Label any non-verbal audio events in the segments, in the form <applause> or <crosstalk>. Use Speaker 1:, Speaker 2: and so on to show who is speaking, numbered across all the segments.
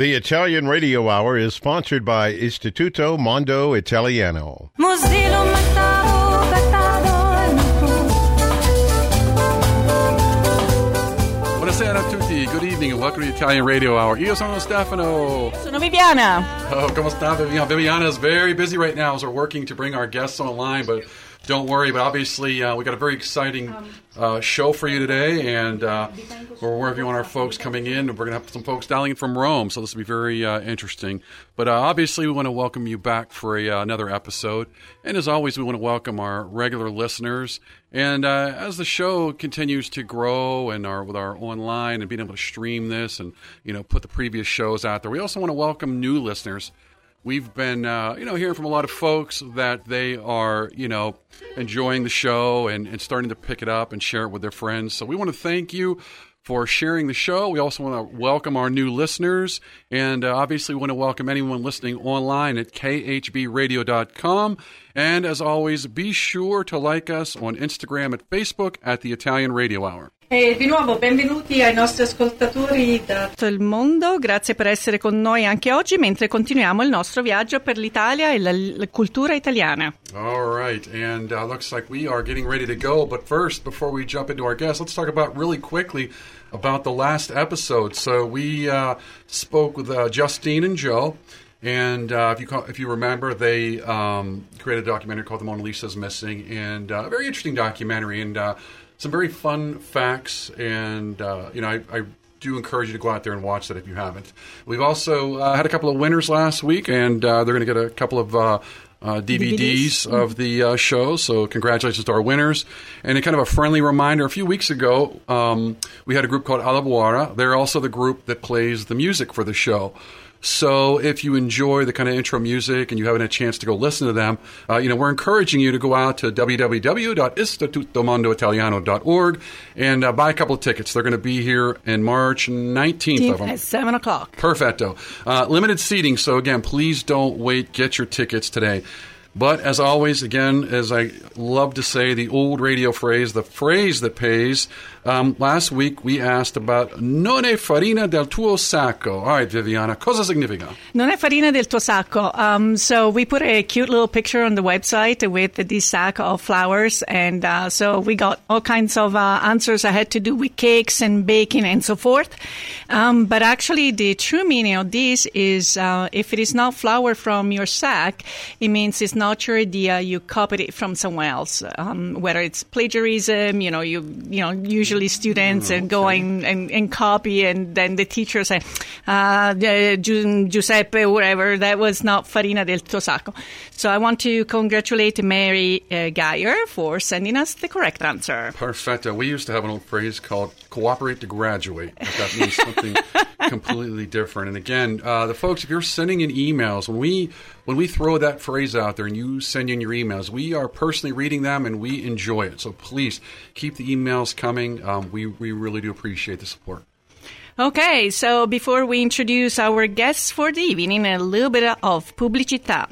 Speaker 1: The Italian Radio Hour is sponsored by Istituto Mondo Italiano.
Speaker 2: Mozilo Mattaro, Gattaro
Speaker 3: Buonasera a tutti. Good evening and welcome to the Italian Radio Hour. Io sono Stefano.
Speaker 4: Sono Viviana.
Speaker 3: Oh, come sta, Viviana? Viviana is very busy right now as we're working to bring our guests online, but don't worry. But obviously, uh, we got a very exciting uh, show for you today, and uh, we're working on our folks coming in. We're going to have some folks dialing in from Rome, so this will be very uh, interesting. But uh, obviously, we want to welcome you back for a, uh, another episode, and as always, we want to welcome our regular listeners. And uh, as the show continues to grow, and our with our online and being able to stream this, and you know, put the previous shows out there, we also want to welcome new listeners. We've been, uh, you know, hearing from a lot of folks that they are, you know, enjoying the show and, and starting to pick it up and share it with their friends. So we want to thank you for sharing the show. We also want to welcome our new listeners. And uh, obviously, want to welcome anyone listening online at khbradio.com. And as always, be sure to like us on Instagram and Facebook at the Italian Radio Hour.
Speaker 5: E di nuovo benvenuti ai nostri ascoltatori da
Speaker 4: Tutto il mondo, grazie per essere con noi anche oggi mentre continuiamo il nostro viaggio per l'Italia e la, la cultura italiana.
Speaker 3: All right, and uh, looks like we are getting ready to go. But first, before we jump into our guests, let's talk about really quickly about the last episode. So we uh, spoke with uh, Justine and Joe, and uh, if you call, if you remember, they um, created a documentary called "The Mona Lisa's Missing," and uh, a very interesting documentary, and uh, some very fun facts. And uh, you know, I, I do encourage you to go out there and watch that if you haven't. We've also uh, had a couple of winners last week, and uh, they're going to get a couple of. Uh, uh, DVDs, of the uh, show, so congratulations to our winners. And a kind of a friendly reminder: a few weeks ago, um, we had a group called Alabuara. They're also the group that plays the music for the show. So if you enjoy the kind of intro music and you haven't a chance to go listen to them, uh, you know we're encouraging you to go out to www.istitutomondoitaliano.org and uh, buy a couple of tickets. They're going to be here in March 19th of them.
Speaker 4: At 7 o'clock.
Speaker 3: Perfecto. Uh, limited seating, so again, please don't wait. Get your tickets today. But as always, again, as I love to say, the old radio phrase, the phrase that pays. Um, last week we asked about non è farina del tuo sacco. All right, Viviana, cosa significa?
Speaker 4: Non è farina del tuo sacco. Um, so we put a cute little picture on the website with this sack of flowers, and uh, so we got all kinds of uh, answers that had to do with cakes and baking and so forth. Um, but actually, the true meaning of this is uh, if it is not flour from your sack, it means it's not your idea. You copied it from somewhere else. Um, whether it's plagiarism, you know, you you know, usually students and go and, and, and copy, and then the teacher say, uh, Gi- Giuseppe, whatever, that was not farina del tuo sacco. So I want to congratulate Mary uh, Geyer for sending us the correct answer.
Speaker 3: Perfecto. We used to have an old phrase called cooperate to graduate. That means something <laughs> completely different. And again, uh, the folks, if you're sending in emails, when we when we throw that phrase out there and you send in your emails, we are personally reading them and we enjoy it. So please keep the emails coming. Um, we, we really do appreciate the support.
Speaker 4: Okay, so before we introduce our guests for the evening, a little bit of pubblicità.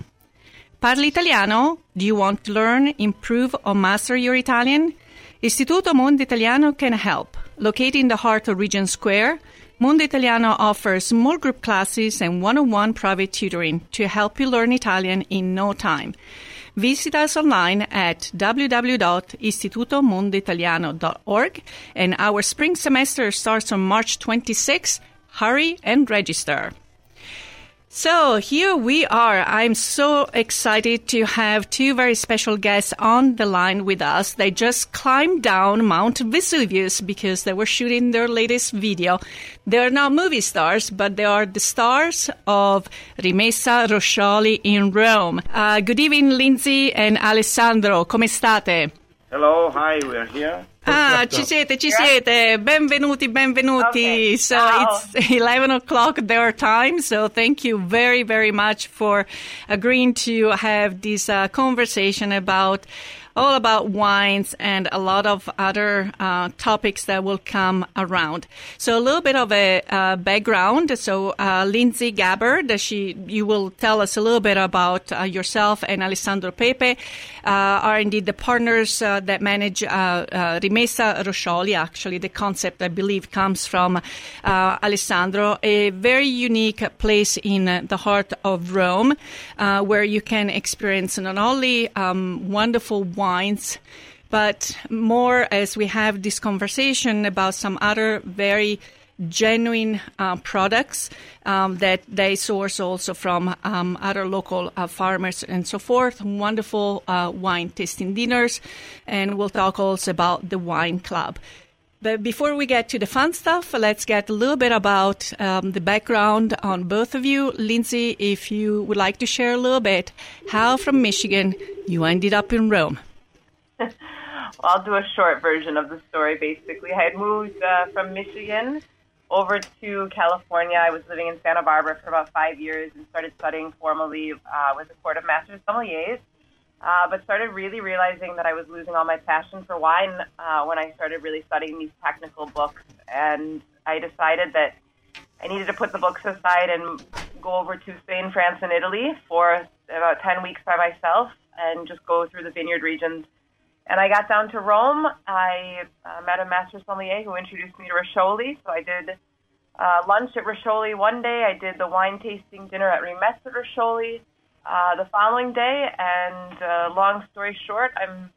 Speaker 4: Parli italiano? Do you want to learn, improve, or master your Italian? Istituto Mondo Italiano can help. Located in the heart of Regent Square, Mondo Italiano offers small group classes and one on one private tutoring to help you learn Italian in no time. Visit us online at www.istitutomondoitaliano.org and our spring semester starts on March 26. Hurry and register. So here we are. I'm so excited to have two very special guests on the line with us. They just climbed down Mount Vesuvius because they were shooting their latest video. They're not movie stars, but they are the stars of Rimessa Roscioli in Rome. Uh, good evening, Lindsay and Alessandro. Come state?
Speaker 6: Hello, hi, we're here.
Speaker 4: Ah, ci siete, ci siete. Benvenuti, benvenuti.
Speaker 5: Okay.
Speaker 4: So
Speaker 5: Ciao.
Speaker 4: it's <laughs> 11 o'clock their time. So thank you very, very much for agreeing to have this uh, conversation about all about wines and a lot of other uh, topics that will come around. So a little bit of a uh, background. So uh, Lindsay Gabbard, she you will tell us a little bit about uh, yourself and Alessandro Pepe uh, are indeed the partners that manage Rimessa Roscioli. Actually, the concept I believe comes from Alessandro, a very unique place in the heart of Rome, where you can experience not only um, wonderful wines but more as we have this conversation about some other very genuine uh, products um, that they source also from um, other local uh, farmers and so forth. Wonderful uh, wine tasting dinners, and we'll talk also about the wine club. But before we get to the fun stuff, let's get a little bit about um, the background on both of you. Lindsay, if you would like to share a little bit how from Michigan you ended up in Rome. <laughs>
Speaker 7: well, I'll do a short version of the story. Basically, I had moved uh, from Michigan over to California. I was living in Santa Barbara for about five years and started studying formally uh, with the Court of Masters Sommeliers. Uh, but started really realizing that I was losing all my passion for wine uh, when I started really studying these technical books. And I decided that I needed to put the books aside and go over to Spain, France, and Italy for about 10 weeks by myself and just go through the vineyard regions. And I got down to Rome. I uh, met a master sommelier who introduced me to Roscioli. So I did uh, lunch at Roscioli one day. I did the wine tasting dinner at Rimessa at uh, the following day. And uh, long story short, I'm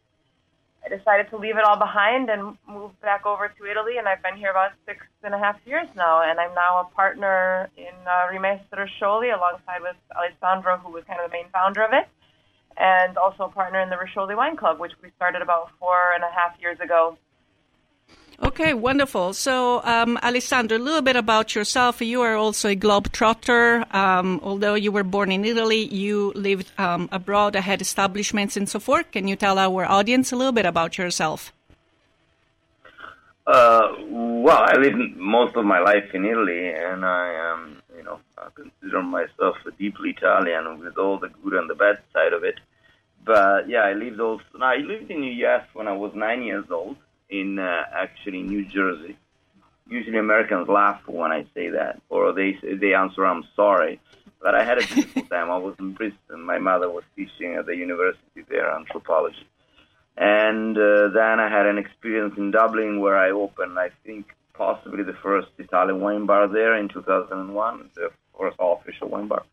Speaker 7: I decided to leave it all behind and move back over to Italy. And I've been here about six and a half years now. And I'm now a partner in uh, Roscioli alongside with Alessandro, who was kind of the main founder of it, and also a partner in the Roscioli Wine Club, which we started about four and a half years ago
Speaker 4: Okay, wonderful. So, um, Alessandro, a little bit about yourself. You are also a globetrotter. Um, although you were born in Italy, you lived um, abroad, had establishments and so forth. Can you tell our audience a little bit about yourself?
Speaker 6: Uh, well, I lived most of my life in Italy, and I am, you know, I consider myself a deeply Italian with all the good and the bad side of it. But yeah, I lived also. I lived in the U.S. when I was nine years old in uh, actually New Jersey. Usually Americans laugh when I say that, or they they answer I'm sorry. But I had a beautiful time. I was in Princeton. My mother was teaching at the university there, anthropology. And uh, then I had an experience in Dublin where I opened, I think, possibly the first Italian wine bar there in 2001, the first official wine bar.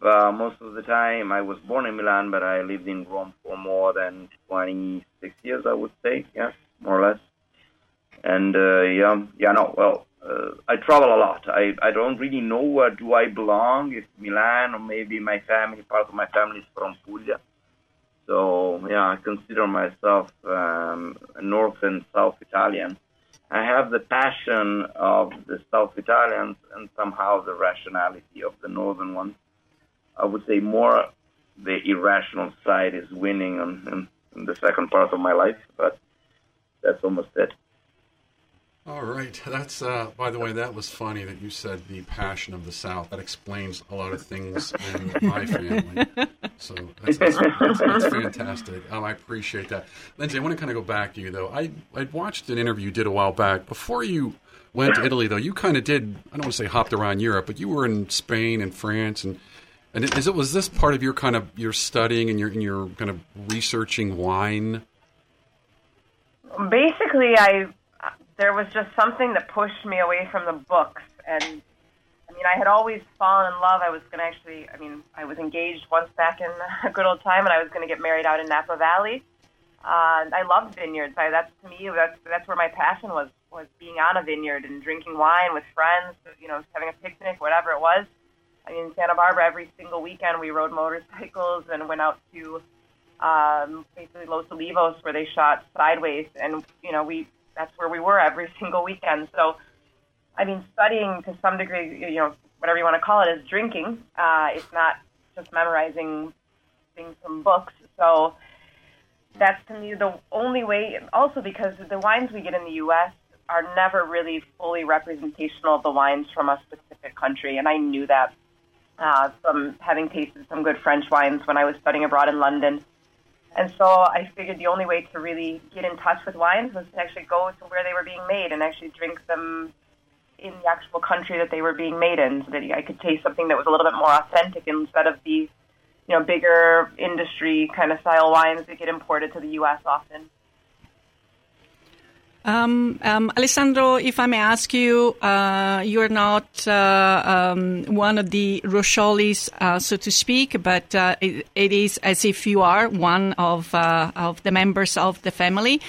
Speaker 6: But most of the time, I was born in Milan, but I lived in Rome for more than 26 years, I would say. Yes more or less. And uh, yeah, yeah, no, well, uh, I travel a lot. I, I don't really know where do I belong. If Milan or maybe my family, part of my family is from Puglia. So yeah, I consider myself um, North and South Italian. I have the passion of the South Italians and somehow the rationality of the Northern ones. I would say more the irrational side is winning in, in the second part of my life, but that's almost it.
Speaker 3: All right. That's uh, by the way, that was funny that you said the passion of the South. That explains a lot of things in my family. So that's, that's, that's, that's fantastic. Um, I appreciate that, Lindsay. I want to kind of go back to you though. I I watched an interview you did a while back before you went to Italy. Though you kind of did. I don't want to say hopped around Europe, but you were in Spain and France and. And is it was this part of your kind of your studying and your and your kind of researching wine
Speaker 7: basically, I there was just something that pushed me away from the books, and I mean, I had always fallen in love. I was going to actually, I mean, I was engaged once back in a <laughs> good old time, and I was going to get married out in Napa Valley. Uh, I loved vineyards. I, that's to me, that's that's where my passion was was being on a vineyard and drinking wine with friends. You know, having a picnic, whatever it was. I mean, in Santa Barbara, every single weekend we rode motorcycles and went out to um, basically Los Olivos, where they shot sideways, and you know we that's where we were every <laughs> single weekend. So, I mean, studying to some degree, you know, whatever you want to call it, is drinking. Uh, it's not just memorizing things from books. So that's to me the only way. Also, because the wines we get in the U.S. are never really fully representational of the wines from a specific country, and I knew that uh, from having tasted some good French wines when I was studying abroad in London And so I figured the only way to really get in touch with wines was to actually go to where they were being made and actually drink them in the actual country that they were being made in, so that I could taste something that was a little bit more authentic instead of these, you know, bigger industry kind of style wines that get imported to the U.S. often.
Speaker 4: Um, um, Alessandro, if I may ask you, uh, you're not uh, um, one of the Rosciolis, uh, so to speak, but uh, it, it is as if you are one of uh, of the members of the family.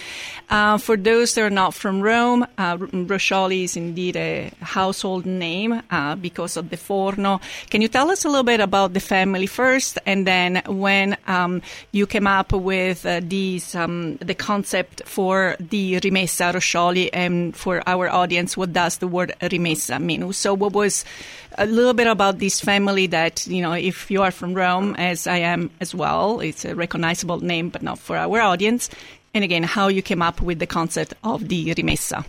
Speaker 4: Uh, for those that are not from Rome, Roscioli is indeed a household name because of the Forno. Can you tell us a little bit about the family first, and then when um, you came up with these um, the concept for the rimessa? Roscioli, and for our audience, what does the word rimessa mean? So, what was a little bit about this family that, you know, if you are from Rome, as I am as well, it's a recognizable name, but not for our audience. And again, how you came up with the concept of the rimessa.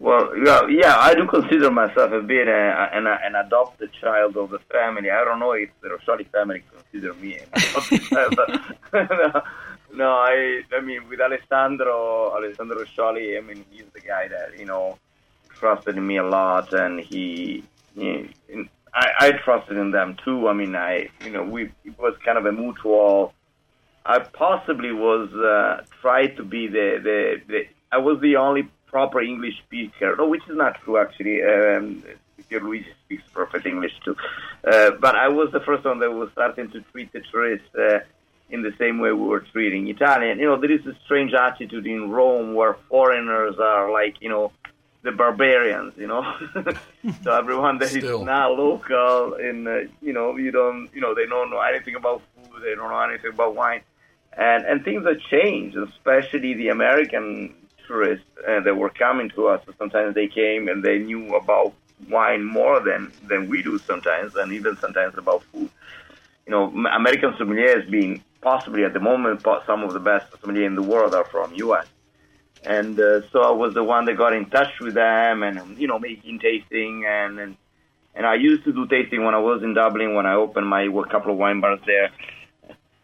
Speaker 6: Well, yeah, yeah, I do consider myself a bit uh, an, an adopted child of the family. I don't know if the Roscioli family consider me an adopted child, but <laughs> <laughs> no, I I mean with Alessandro Alessandro Roscioli, I mean he's the guy that you know trusted me a lot, and he, he I, I trusted in them too. I mean, I you know we it was kind of a mutual. I possibly was uh, tried to be the, the the I was the only proper English speaker, no, which is not true actually. Um, Luigi speaks perfect English too, uh, but I was the first one that was starting to treat the tourists. Uh, in the same way we were treating Italian. You know, there is a strange attitude in Rome where foreigners are like, you know, the barbarians, you know. <laughs> so everyone that Still. is not local, and uh, you know, you don't, you know, they don't know anything about food, they don't know anything about wine, and and things have changed, especially the American tourists uh, that were coming to us. Sometimes they came and they knew about wine more than than we do sometimes, and even sometimes about food. You know, American sommeliers being possibly at the moment, some of the best sommeliers in the world are from U.S. And uh, so I was the one that got in touch with them, and you know, making tasting, and and, and I used to do tasting when I was in Dublin when I opened my couple of wine bars there.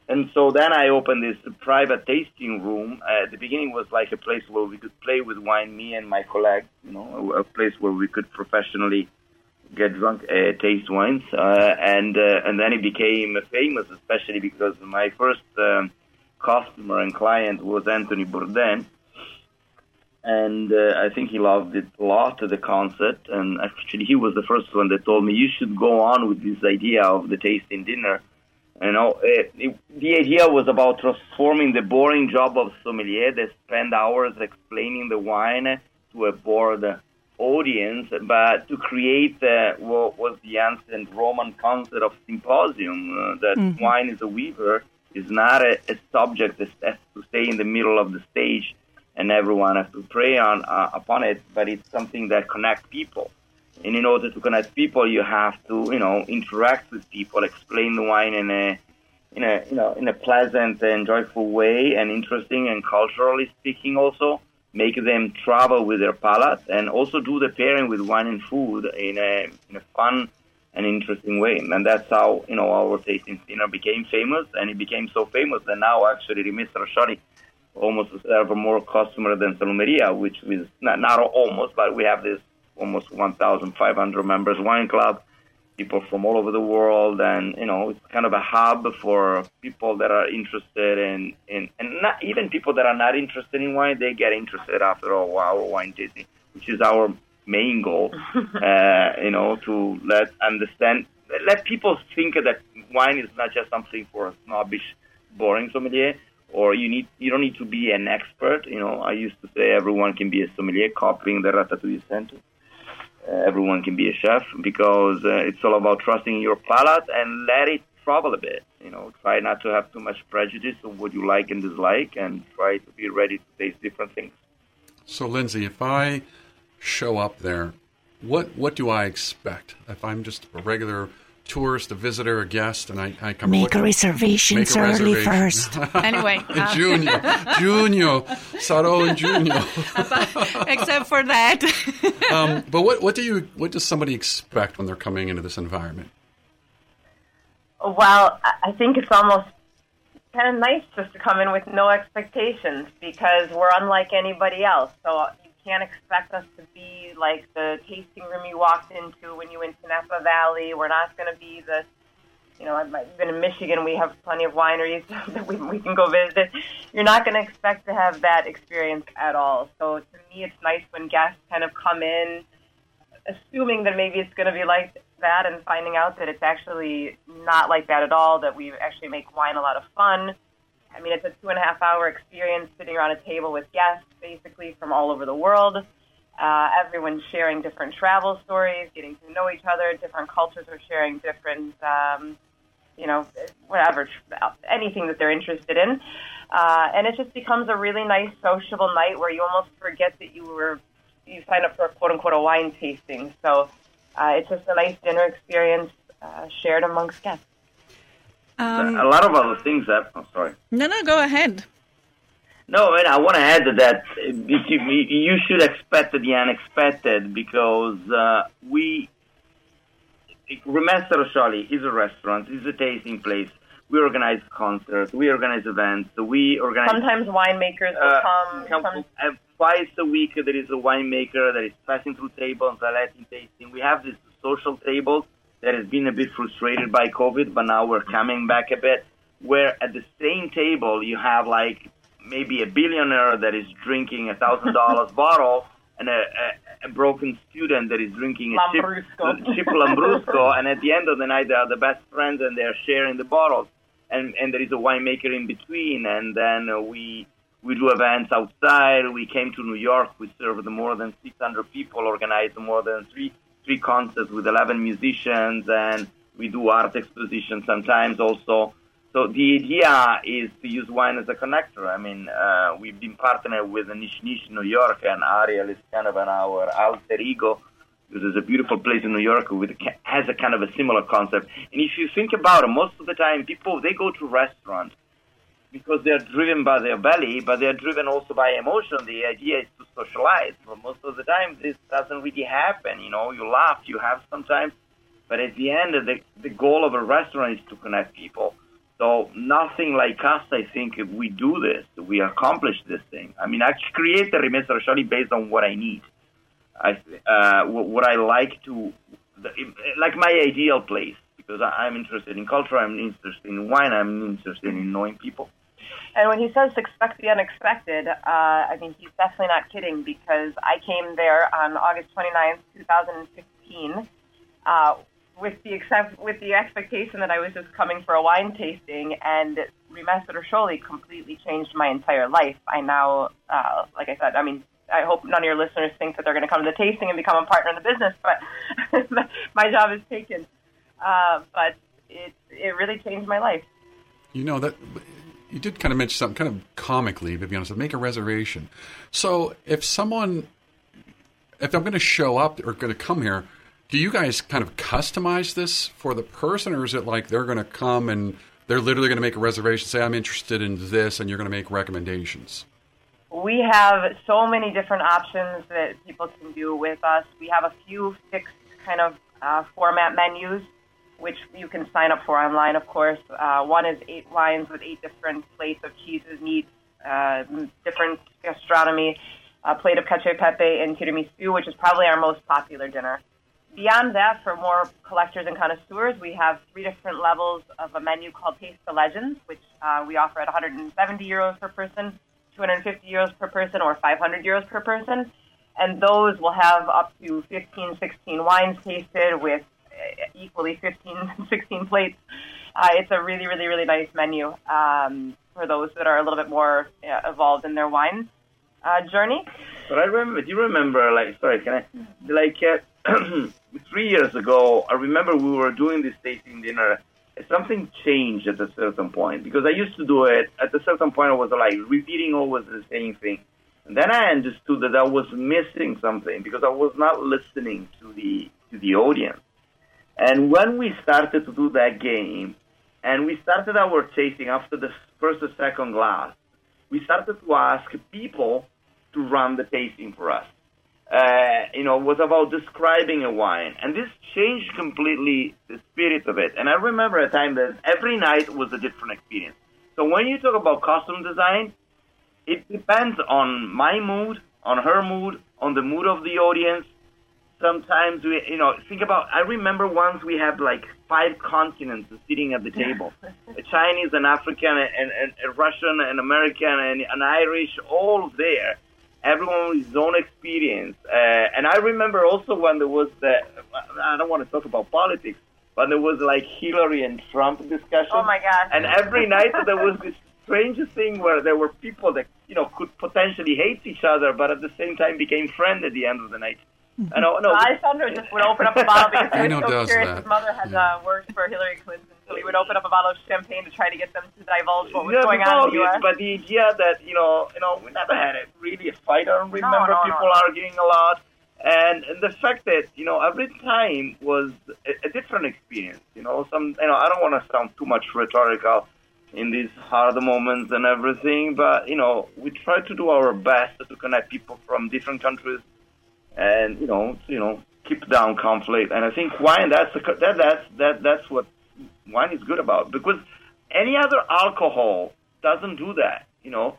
Speaker 6: And so then I opened this private tasting room. Uh, at the beginning was like a place where we could play with wine, me and my colleagues, you know, a, a place where we could professionally get drunk, uh, taste wines, uh, and uh, and then it became famous, especially because my first um, customer and client was Anthony Bourdain, and uh, I think he loved it a lot, the concept, and actually he was the first one that told me you should go on with this idea of the tasting dinner. You know, it, it, the idea was about transforming the boring job of sommelier that spend hours explaining the wine to a bored audience, but to create uh, what was the ancient Roman concept of symposium, uh, that mm-hmm. wine is a weaver, is not a, a, subject that has to stay in the middle of the stage and everyone has to pray on uh, upon it, but it's something that connects people. And in order to connect people, you have to, you know, interact with people, explain the wine in a, in a, you know, in a pleasant and joyful way, and interesting and culturally speaking also make them travel with their palate, and also do the pairing with wine and food in a, in a fun and interesting way. And that's how, you know, our tasting dinner became famous, and it became so famous that now actually Rimessa Roscioli almost serve more customer than Salumeria, which is not, not almost, but we have this almost 1,500 members wine club people from all over the world, and you know, it's kind of a hub for people that are interested in, in and not even people that are not interested in wine. They get interested after all our wine tasting, which is our main goal. <laughs> uh, you know, to let understand, let people think that wine is not just something for a snobbish, boring sommelier. Or you need you don't need to be an expert. You know, I used to say everyone can be a sommelier, copying the Ratatouille uh, everyone can be a chef because uh, it's all about trusting your palate and let it travel a bit. You know, try not to have too much prejudice of what you like and dislike, and try to be ready to taste different things.
Speaker 3: So, Lindsay, if I show up there, what what do I expect? If I'm just a regular tourist, a visitor, a guest, and I, I come
Speaker 4: make a reservation make a early reservation. first. <laughs> anyway, <laughs>
Speaker 3: uh, Junior, Junior, Sarò in Junior. <laughs>
Speaker 4: Except for that.
Speaker 3: um, but what what do you what does somebody expect when they're coming into this environment?
Speaker 7: Well, I think it's almost kind of nice just to come in with no expectations because we're unlike anybody else. So you can't expect us to be like the tasting room you walked into when you went to Napa Valley. We're not going to be the, you know, I've been in Michigan. We have plenty of wineries <laughs> that we, we can go visit. You're not going to expect to have that experience at all. So to me, it's nice when guests kind of come in assuming that maybe it's going to be like that and finding out that it's actually not like that at all, that we actually make wine a lot of fun. I mean, it's a two and a half hour experience sitting around a table with guests basically from all over the world. Uh, everyone's sharing different travel stories, getting to know each other. Different cultures are sharing different, um, you know, whatever, anything that they're interested in. Uh, and it just becomes a really nice sociable night where you almost forget that you were you signed up for a quote unquote a wine tasting. So uh, it's just a nice dinner experience uh, shared amongst guests.
Speaker 4: Um,
Speaker 6: a lot of other things that. I'm sorry.
Speaker 4: no, no, go ahead.
Speaker 6: No, and I want to add to that you you should expect the unexpected because uh, we. Rimessa Roscioli is a restaurant, is a tasting place. We organize concerts, we organize events, we organize.
Speaker 7: Sometimes winemakers will
Speaker 6: uh,
Speaker 7: come.
Speaker 6: come-
Speaker 7: some-
Speaker 6: uh, twice a week there is a winemaker that is passing through tables and letting tasting. We have this social table that has been a bit frustrated by COVID, but now we're coming back a bit. Where at the same table you have like maybe a billionaire that is drinking a thousand dollars <laughs> bottle and a, a, a broken student that is drinking a chip,
Speaker 7: Lambrusco.
Speaker 6: chip Lambrusco, <laughs> and at the end of the night they are the best friends and they're sharing the bottles. And and there is a winemaker in between, and then we we do events outside. We came to New York. We served more than 600 people, organized more than three three concerts with 11 musicians, and we do art expositions sometimes also. So the idea is to use wine as a connector. I mean, uh, we've been partnered with Niche Niche New York, and Ariel is kind of an our alter ego. This is a beautiful place in New York with has a kind of a similar concept. And if you think about it, most of the time people they go to restaurants because they're driven by their belly, but they're driven also by emotion. The idea is to socialize. But most of the time, this doesn't really happen. You know, you laugh, you have sometimes, but at the end, the the goal of a restaurant is to connect people. So nothing like us, I think, if we do this, we accomplish this thing. I mean, I create the Rimessa Roscioli based on what I need. I uh, what I like to, like my ideal place, because I'm interested in culture, I'm interested in wine, I'm interested in knowing people.
Speaker 7: And when he says expect the unexpected, uh, I mean, he's definitely not kidding because I came there on August 29th, 2015, uh, with the except with the expectation that I was just coming for a wine tasting, and Rimessa Roscioli completely changed my entire life. I now, uh, like I said, I mean, I hope none of your listeners think that they're going to come to the tasting and become a partner in the business, but <laughs> my job is taken. Uh, but it it really changed my life.
Speaker 3: You know that you did kind of mention something kind of comically, to be honest. Make a reservation. So if someone, if I'm going to show up or going to come here, do you guys kind of customize this for the person, or is it like they're going to come and they're literally going to make a reservation, say I'm interested in this, and you're going to make recommendations?
Speaker 7: We have so many different options that people can do with us. We have a few fixed kind of uh, format menus, which you can sign up for online, of course. Uh, one is eight wines with eight different plates of cheeses, meats, uh, different gastronomy, a plate of cacio e pepe and tiramisu, which is probably our most popular dinner. Beyond that, for more collectors and connoisseurs, we have three different levels of a menu called Taste the Legends, which uh, we offer at 170 euros per person, 250 euros per person, or 500 euros per person. And those will have up to 15, 16 wines tasted with equally 15, <laughs> 16 plates. Uh, it's a really, really, really nice menu um, for those that are a little bit more uh, evolved in their wine uh, journey.
Speaker 6: But I remember. Do you remember? Like, sorry, can I? Like uh, <clears throat> three years ago, I remember we were doing this tasting dinner. Something changed at a certain point because I used to do it. At a certain point, I was like repeating always the same thing. And then I understood that I was missing something because I was not listening to the to the audience. And when we started to do that game, and we started our tasting after the first or second glass, we started to ask people to run the tasting for us. Uh, you know, was about describing a wine, and this changed completely the spirit of it. And I remember a time that every night was a different experience. So when you talk about costume design, it depends on my mood, on her mood, on the mood of the audience. Sometimes we, you know, think about. I remember once we had like five continents sitting at the table: a Chinese, an African, and, and a Russian, an American, and an Irish, all there. Everyone with his own experience. Uh, and I remember also when there was the. I don't want to talk about politics, but there was like Hillary and Trump discussion.
Speaker 7: Oh my gosh.
Speaker 6: And every night there was this strangest thing where there were people that you know could potentially hate each other, but at the same time became friends at the end of the night. I know, no,
Speaker 7: Alessandro just would open up a bottle because <laughs> he was so curious.
Speaker 3: that.
Speaker 7: His mother had uh, worked for Hillary Clinton, so he would open up a bottle of champagne to try to get them to divulge what was
Speaker 6: Yeah,
Speaker 7: going on in the
Speaker 6: the-
Speaker 7: U.S.
Speaker 6: But the idea that you know, you know, we never had a, really a fight. I don't remember
Speaker 7: no,
Speaker 6: people
Speaker 7: no.
Speaker 6: arguing a lot, and, and the fact that you know every time was a, a different experience. You know, some you know, I don't want to sound too much rhetorical in these hard moments and everything, but you know, we try to do our best to connect people from different countries, and you know, you know, keep down conflict. And I think wine that's the, that that's that that's what wine is good about because any other alcohol doesn't do that. You know,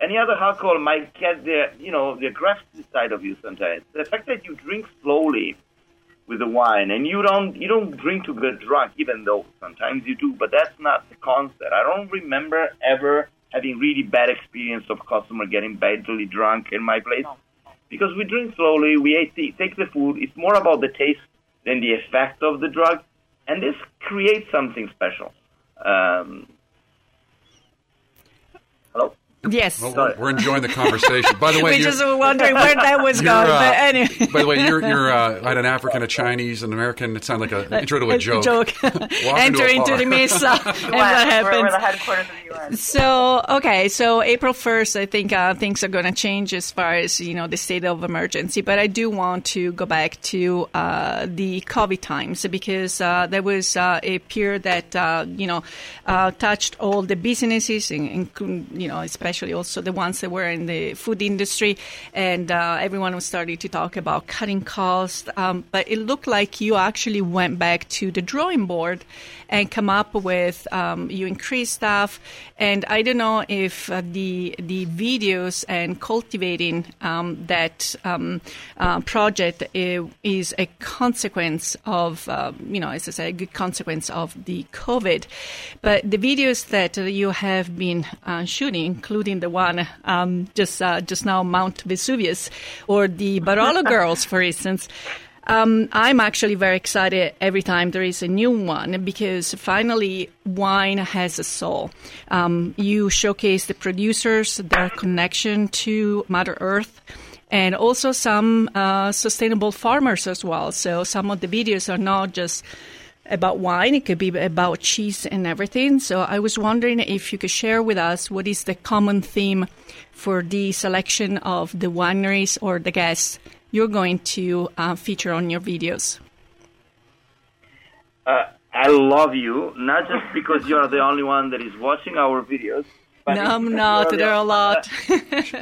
Speaker 6: any other alcohol might get the you know the aggressive side of you sometimes. The fact that you drink slowly with the wine and you don't you don't drink to get drunk, even though sometimes you do, but that's not the concept. I don't remember ever having really bad experience of customer getting badly drunk in my place because we drink slowly. We ate the, take the food. It's more about the taste than the effect of the drug, and this creates something special. Um, hello.
Speaker 4: Yes.
Speaker 3: Well, we're, we're enjoying the conversation. By the <laughs> way,
Speaker 4: we
Speaker 3: you're-
Speaker 4: just were wondering where that was going.
Speaker 3: uh,
Speaker 4: but anyway.
Speaker 3: by the way, you're you're uh, I had an African, a Chinese, an American. It sounded like a intro to a joke. <laughs> Walk
Speaker 4: Enter
Speaker 3: a
Speaker 4: into the mesa. <laughs> and
Speaker 7: West,
Speaker 4: what
Speaker 7: We're,
Speaker 4: happens?
Speaker 7: we're the headquarters of the U.S.
Speaker 4: So okay, so April first, I think uh, things are going to change as far as you know the state of emergency. But I do want to go back to uh, the COVID times because uh, there was uh, a period that uh, you know uh, touched all the businesses, in, in, you know, especially also the ones that were in the food industry, and uh, everyone was starting to talk about cutting costs. Um, but it looked like you actually went back to the drawing board and come up with um, you increase staff and I don't know if uh, the the videos and cultivating um, that um, uh, project is a consequence of uh, you know as I say a good consequence of the COVID, but the videos that you have been uh, shooting, including the one um, just uh, just now Mount Vesuvius or the Barolo <laughs> Girls, for instance. Um, I'm actually very excited every time there is a new one because finally wine has a soul. Um, you showcase the producers, their connection to Mother Earth, and also some uh, sustainable farmers as well. So some of the videos are not just about wine, it could be about cheese and everything. So I was wondering if you could share with us what is the common theme for the selection of the wineries or the guests you're going to uh, feature on your videos.
Speaker 6: Uh, I love you, not just <laughs> because you're the only one that is watching our videos. But
Speaker 4: No, I'm not. There are a lot.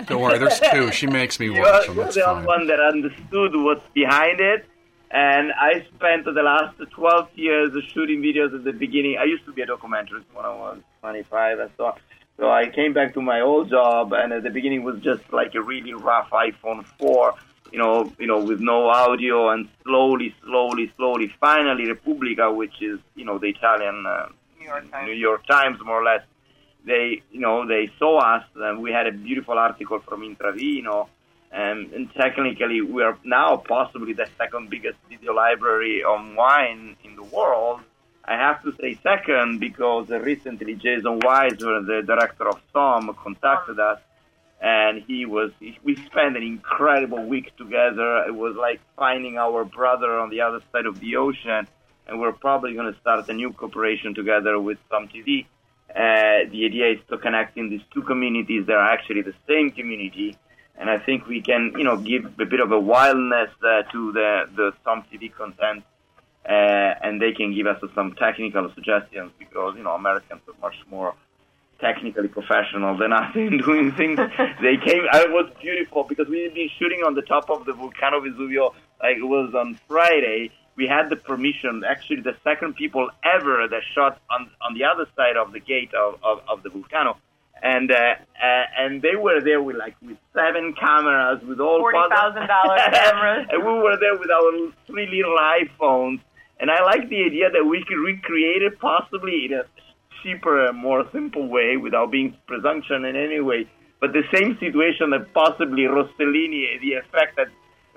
Speaker 3: Don't worry, there's two. She makes me <laughs>
Speaker 6: You're,
Speaker 3: watch them.
Speaker 6: you're the
Speaker 3: fine.
Speaker 6: only one that understood what's behind it. And I spent the last 12 years shooting videos at the beginning. I used to be a documentarist when I was 25 and so on. So I came back to my old job, and at the beginning was just like a really rough iPhone 4, you know, you know, with no audio, and slowly, slowly, slowly, finally, Repubblica, which is, you know, the Italian uh,
Speaker 7: New York Times.
Speaker 6: New York Times, more or less, they, you know, they saw us, and we had a beautiful article from Intravino, and, and technically we are now possibly the second biggest video library on wine in the world. I have to say second because recently Jason Weiser, the director of SOMM, contacted us, and he was. We spent an incredible week together. It was like finding our brother on the other side of the ocean, and we're probably going to start a new cooperation together with SOMM TV. Uh, the idea is to connect in these two communities that are actually the same community, and I think we can, you know, give a bit of a wildness uh, to the the SOMM TV content uh, and they can give us some technical suggestions because you know Americans are much more technically professional than us <laughs> in doing things. <laughs> they came. It was beautiful because we've been shooting on the top of the volcano Vesuvio. Like it was on Friday, we had the permission. Actually, the second people ever that shot on on the other side of the gate of of, of the Vulcano, and uh, uh, and they were there with like with seven cameras with all
Speaker 7: $40,000 <laughs> cameras.
Speaker 6: and we were there with our three little iPhones. And I like the idea that we could recreate it possibly in a cheaper, more simple way without being presumption in any way. But the same situation that possibly Rossellini, the effect that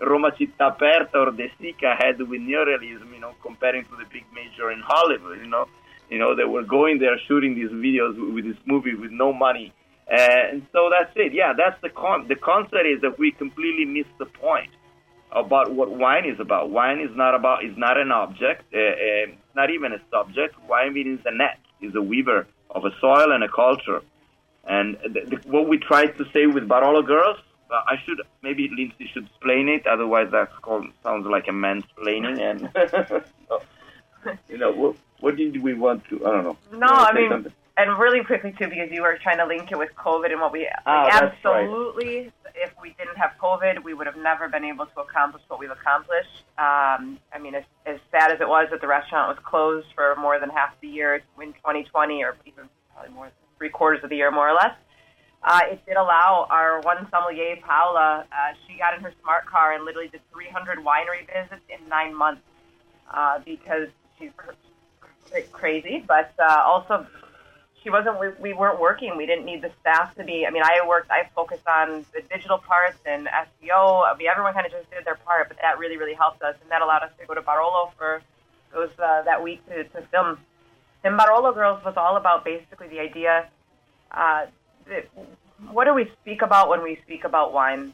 Speaker 6: Roma Città Aperta or De Sica had with neorealism, you know, comparing to the big major in Hollywood, you know, you know, they were going there shooting these videos with this movie with no money. And so that's it. Yeah, that's the con. The concept is that we completely missed the point about what wine is about. Wine is not about is not an object. Uh, uh, it's not even a subject. Wine is a net. Is a weaver of a soil and a culture. And the, the, what we tried to say with Barolo Girls, uh, I should maybe Lindsay should explain it. Otherwise, that sounds like a mansplaining. And <laughs> you know, what, did we want to? I don't know.
Speaker 7: No, I mean,
Speaker 6: something?
Speaker 7: and really quickly too, because you were trying to link it with COVID and what we
Speaker 6: Ah,
Speaker 7: like,
Speaker 6: that's right.
Speaker 7: absolutely. If we didn't have COVID, we would have never been able to accomplish what we've accomplished. Um, I mean, as, as sad as it was that the restaurant was closed for more than half the year in 2020, or even probably more than three quarters of the year, more or less. Uh, it did allow our one sommelier, Paula, uh, she got in her smart car and literally did 300 winery visits in nine months uh, because she's crazy, but uh, also she wasn't. We, we weren't working. We didn't need the staff to be. I mean, I worked. I focused on the digital parts and SEO. I mean, everyone kind of just did their part, but that really, really helped us, and that allowed us to go to Barolo for those uh, that week to, to film. And Barolo Girls was all about basically the idea. Uh, that, what do we speak about when we speak about wine?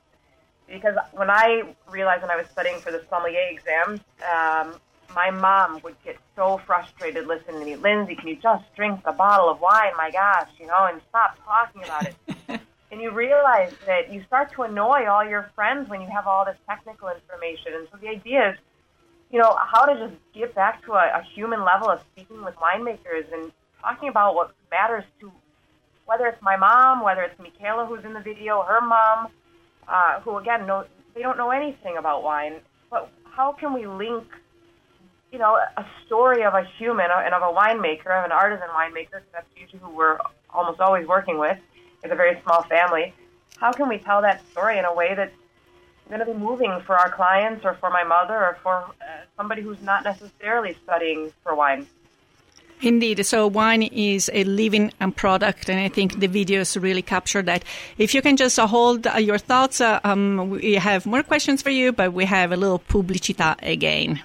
Speaker 7: Because when I realized when I was studying for the sommelier exams, um, my mom would get so frustrated listening to me. Lindsay, can you just drink a bottle of wine? My gosh, you know, and stop talking about it. <laughs> and you realize that you start to annoy all your friends when you have all this technical information. And so the idea is, you know, how to just get back to a, a human level of speaking with winemakers and talking about what matters to whether it's my mom, whether it's Michaela who's in the video, her mom, uh, who again know they don't know anything about wine. But how can we link, you know, a story of a human and of a winemaker, of an artisan winemaker? 'cause That's usually who we're almost always working with. It's a very small family. How can we tell that story in a way that's going to be moving for our clients or for my mother or for uh, somebody who's not necessarily studying for wine?
Speaker 4: Indeed. So wine is a living product, and I think the videos really capture that. If you can just uh, hold uh, your thoughts, uh, um, we have more questions for you, but we have a little pubblicità again.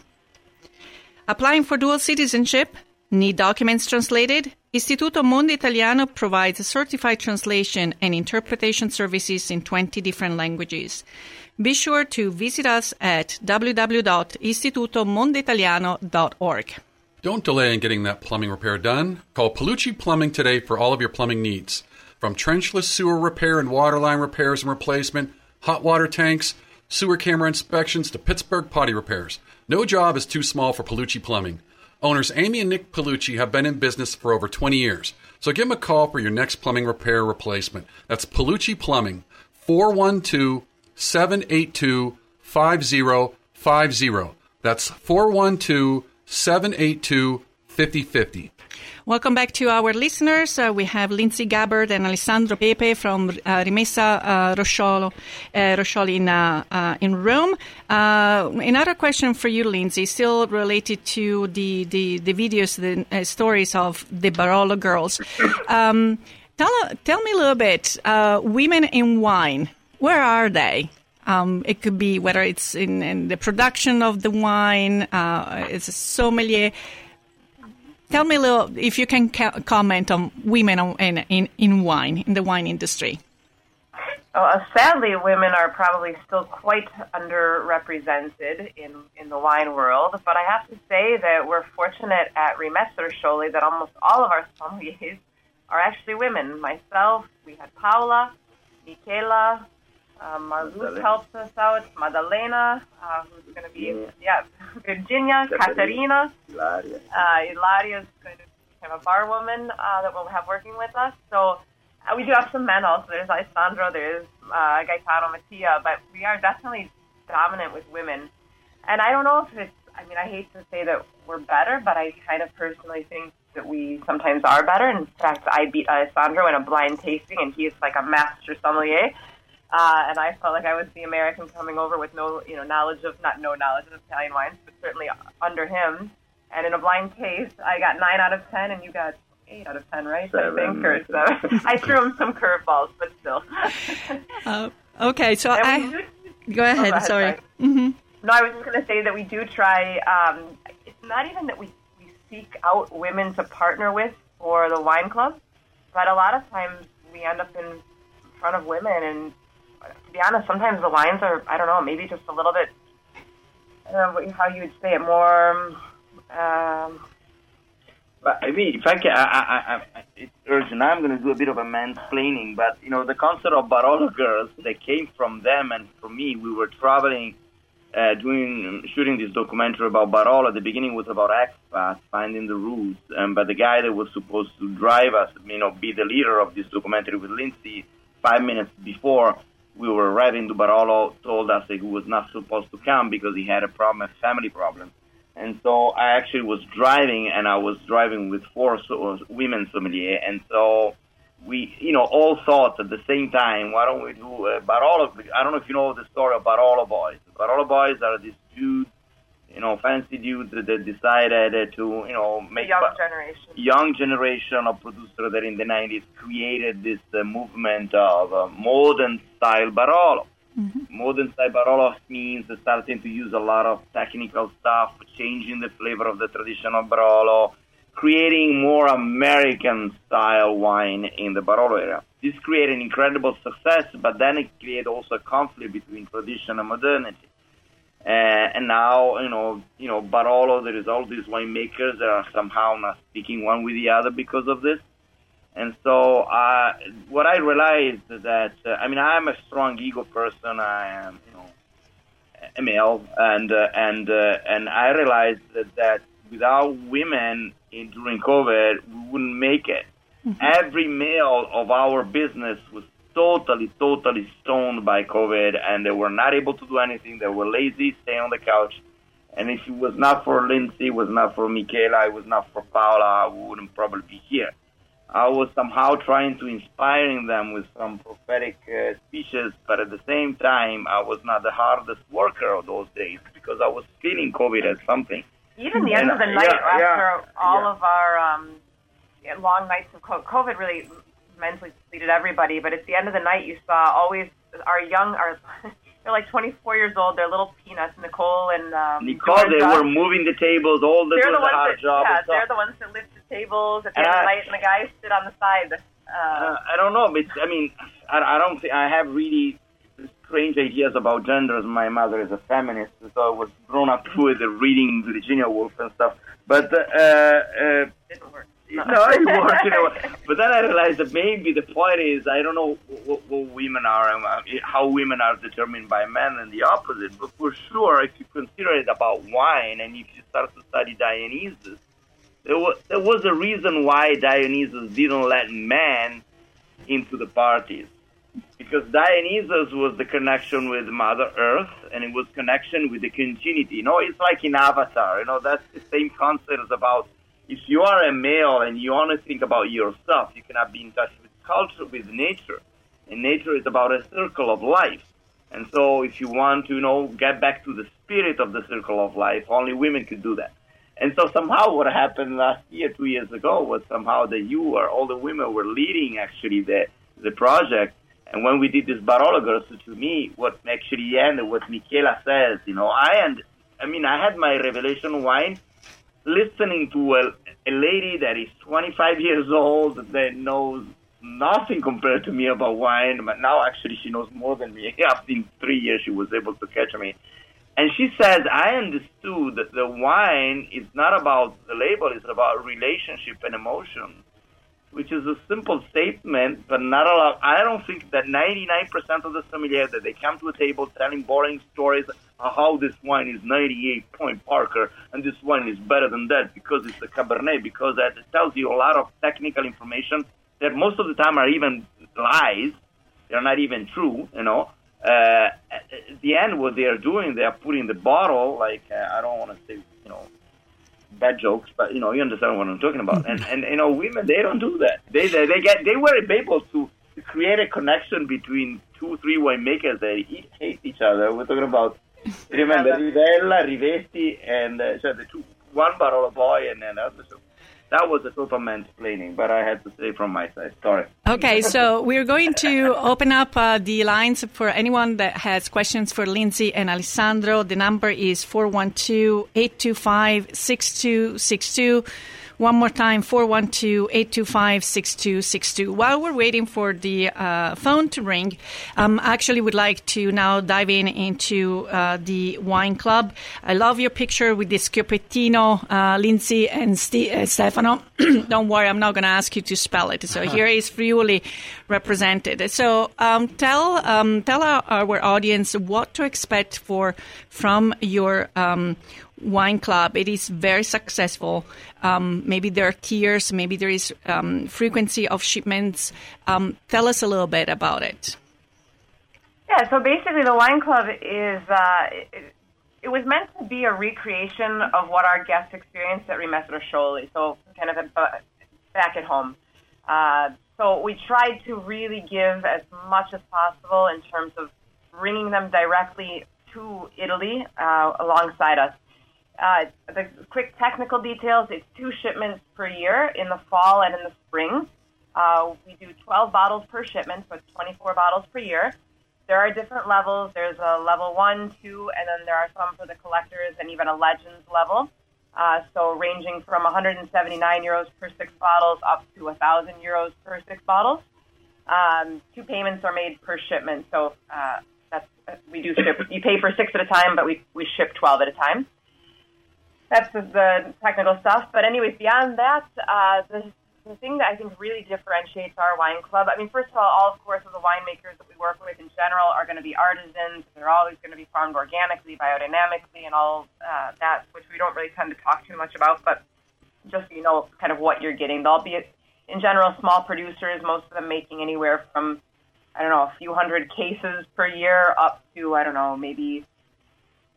Speaker 4: Applying for dual citizenship? Need documents translated? Istituto Mondo Italiano provides certified translation and interpretation services in 20 different languages. Be sure to visit us at www.istitutomondoitaliano.org.
Speaker 3: Don't delay in getting that plumbing repair done. Call Palucci Plumbing today for all of your plumbing needs. From trenchless sewer repair and water line repairs and replacement, hot water tanks, sewer camera inspections to Pittsburgh potty repairs. No job is too small for Palucci Plumbing. Owners Amy and Nick Palucci have been in business for over 20 years. So give them a call for your next plumbing repair replacement. That's Palucci Plumbing, 412 782 5050. That's 412 782 5050.
Speaker 4: Welcome back to our listeners. Uh, we have Lindsay Gabbard and Alessandro Pepe from uh, Rimessa uh, Roscioli, uh, in, uh, uh, in Rome. Another question for you, Lindsay, still related to the, the, the videos, the stories of the Barolo girls. Um, tell, tell me a little bit, women in wine, where are they? Um, it could be whether it's in, in the production of the wine, uh, it's a sommelier. Tell me a little, if you can ca- comment on women in, in, in wine, in the wine industry.
Speaker 7: Uh, sadly, women are probably still quite underrepresented in, in the wine world, but I have to say that we're fortunate at Rimessa Roscioli that almost all of our sommeliers are actually women. Myself, we had Paula, Michela, um, Marluz helps us out, Madalena, uh, who's going to be, yeah, <laughs> Virginia,
Speaker 6: Caterina.
Speaker 7: Caterina,
Speaker 6: Ilaria.
Speaker 7: uh, Ilaria is going to become a bar woman uh, that we'll have working with us. So uh, we do have some men also. There's Alessandro, there's uh, Gaetano Mattia, but we are definitely dominant with women. And I don't know if it's, I mean, I hate to say that we're better, but I kind of personally think that we sometimes are better. In fact, I beat Alessandro in a blind tasting, and he is like a master sommelier. Uh, and I felt like I was the American coming over with no, you know, knowledge of not no knowledge of Italian wines, but certainly under him. And in a blind taste, I got nine out of ten, and you got eight out of ten, right? I think, or so. <laughs> I threw him some curveballs, but still. <laughs>
Speaker 4: Uh, okay, so
Speaker 7: And
Speaker 4: I
Speaker 7: do- <laughs>
Speaker 4: go
Speaker 7: Oh, go
Speaker 4: ahead.
Speaker 7: ahead,
Speaker 4: sorry.
Speaker 7: sorry.
Speaker 4: hmm
Speaker 7: No, I was just going to say that we do try. Um, it's not even that we, we seek out women to partner with for the wine club, but a lot of times we end up in front of women. And to be honest, sometimes the lines are, I don't know, maybe just a little bit, I don't know how you would say it, more. Um,
Speaker 6: But I mean, if I can, I, I, I, it's urgent. I'm going to do a bit of a mansplaining, but you know, the concept of Barolo girls that came from them and from me. We were traveling, uh, doing shooting this documentary about Barolo. At The beginning was about expats finding the roots, um, but the guy that was supposed to drive us, you know, be the leader of this documentary with Lindsay, five minutes before we were arriving to Barolo, told us that he was not supposed to come because he had a problem, a family problem. And so I actually was driving, and I was driving with four so, women sommelier, and so we, you know, all thought at the same time, why don't we do uh, Barolo? I don't know if you know the story of Barolo Boys. Barolo Boys are these dudes, you know, fancy dudes that that decided uh, to, you know,
Speaker 7: the
Speaker 6: make
Speaker 7: young
Speaker 6: ba-
Speaker 7: generation.
Speaker 6: young generation of producers that in the 90s created this uh, movement of uh, modern style Barolo. Modern style Barolo means starting to use a lot of technical stuff, changing the flavor of the traditional Barolo, creating more American style wine in the Barolo area. This created an incredible success, but then it created also a conflict between tradition and modernity. Uh, and now, you know, you know, Barolo, there is all these winemakers that are somehow not speaking one with the other because of this. And so, uh, what I realized is that, uh, I mean, I'm a strong ego person. I am, you know, a male, and uh, and uh, and I realized that, that without women in, during COVID, we wouldn't make it. Every male of our business was totally, totally stoned by COVID, and they were not able to do anything. They were lazy, staying on the couch. And if it was not for Lindsay, it was not for Michaela, it was not for Paula, we wouldn't probably be here. I was somehow trying to inspiring them with some prophetic uh, speeches, but at the same time, I was not the hardest worker of those days because I was feeling COVID as something.
Speaker 7: Even the end
Speaker 6: Yeah,
Speaker 7: of the night
Speaker 6: yeah,
Speaker 7: after
Speaker 6: yeah,
Speaker 7: all
Speaker 6: yeah.
Speaker 7: of our um, long nights of COVID really mentally depleted everybody. But at the end of the night, you saw always our young, our <laughs> they're like 24 years old. They're little peanuts, Nicole and um,
Speaker 6: Nicole, they were moving the tables, all the,
Speaker 7: They're the
Speaker 6: the
Speaker 7: ones
Speaker 6: hard
Speaker 7: that,
Speaker 6: job.
Speaker 7: yeah, they're the ones that lift the tables at the
Speaker 6: And
Speaker 7: end of the
Speaker 6: I-
Speaker 7: night, and the guys sit on the side. Uh,
Speaker 6: Uh, I don't know, but I mean, I, I don't think I have really strange ideas about genders. My mother is a feminist, so I was grown up <laughs> with the reading Virginia Woolf and stuff. But uh, uh,
Speaker 7: didn't work.
Speaker 6: No, it worked. You know. But then I realized that maybe the point is I don't know what, what women are and uh, how women are determined by men and the opposite. But for sure, if you consider it about wine and if you start to study Dionysus, there was there was a reason why Dionysus didn't let men into the parties. Because Dionysus was the connection with Mother Earth, and it was connection with the continuity. You know, it's like in Avatar. You know, that's the same concept as about if you are a male and you only think about yourself, you cannot be in touch with culture, with nature. And nature is about a circle of life. And so if you want to, you know, get back to the spirit of the circle of life, only women could do that. And so somehow what happened last year, two years ago, was somehow that you or all the women were leading actually the, the project. And when we did this Barolo Girls, so to me, what actually ended, what Michela says, you know, I and I mean, I had my revelation wine listening to a, a lady that is 25 years old that knows nothing compared to me about wine, but now actually she knows more than me. <laughs> After three years, she was able to catch me. And she says, I understood that the wine is not about the label, it's about relationship and emotion, which is a simple statement, but not a lot. I don't think that 99% of the sommelier that they come to a table telling boring stories how this wine is 98 point Parker and this wine is better than that because it's a Cabernet, because that tells you a lot of technical information that most of the time are even lies. They're not even true, you know. uh, at at the end, what they are doing, they are putting the bottle, like, uh, I don't want to say, you know, bad jokes, but, you know, you understand what I'm talking about. <laughs> and, and, you know, women, they don't do that. They, they, they get, they were able to, create a connection between two, three winemakers that each hate each other. We're talking about, <laughs> remember, Rivella, Rivesti, and uh, so the two, one bottle of boy and then the other. So that was a total mansplaining, but I had to say from my side. Sorry.
Speaker 4: Okay, so we're going to open up uh, the lines for anyone that has questions for Lindsay and Alessandro. The number is 412 825 6262. One more time, 412 825 6262. While we're waiting for the uh, phone to ring, um, I actually would like to now dive in into uh, the wine club. I love your picture with the Schioppettino, uh, Lindsay and Ste- uh, Stefano. <clears throat> Don't worry, I'm not going to ask you to spell it. So here is Friuli represented. So um, tell um, tell our, our audience what to expect for from your um, wine club. It is very successful. Um, maybe there are tiers. Maybe there is um, frequency of shipments. Um, tell us a little bit about it.
Speaker 7: Yeah, so basically, the wine club is uh, it, it was meant to be a recreation of what our guests experienced at Rimessa Roscioli, so kind of back at home. Uh, so we tried to really give as much as possible in terms of bringing them directly to Italy uh, alongside us. Uh, the quick technical details: it's two shipments per year in the fall and in the spring. Uh, we do 12 bottles per shipment, so it's 24 bottles per year. There are different levels. There's a level one, two, and then there are some for the collectors and even a legends level. Uh, so ranging from 179 euros per six bottles up to 1,000 euros per six bottles. Um, two payments are made per shipment, so uh, that's we do ship. You pay for six at a time, but we we ship 12 at a time. That's the, the technical stuff. But anyways, beyond that, uh, the the thing that I think really differentiates our wine club, I mean, first of all, all of course of the winemakers that we work with in general are going to be artisans. They're always going to be farmed organically, biodynamically, and all uh, that, which we don't really tend to talk too much about. But just so you know, kind of what you're getting. They'll be, in general, small producers. Most of them making anywhere from, I don't know, a few hundred cases per year up to I don't know, maybe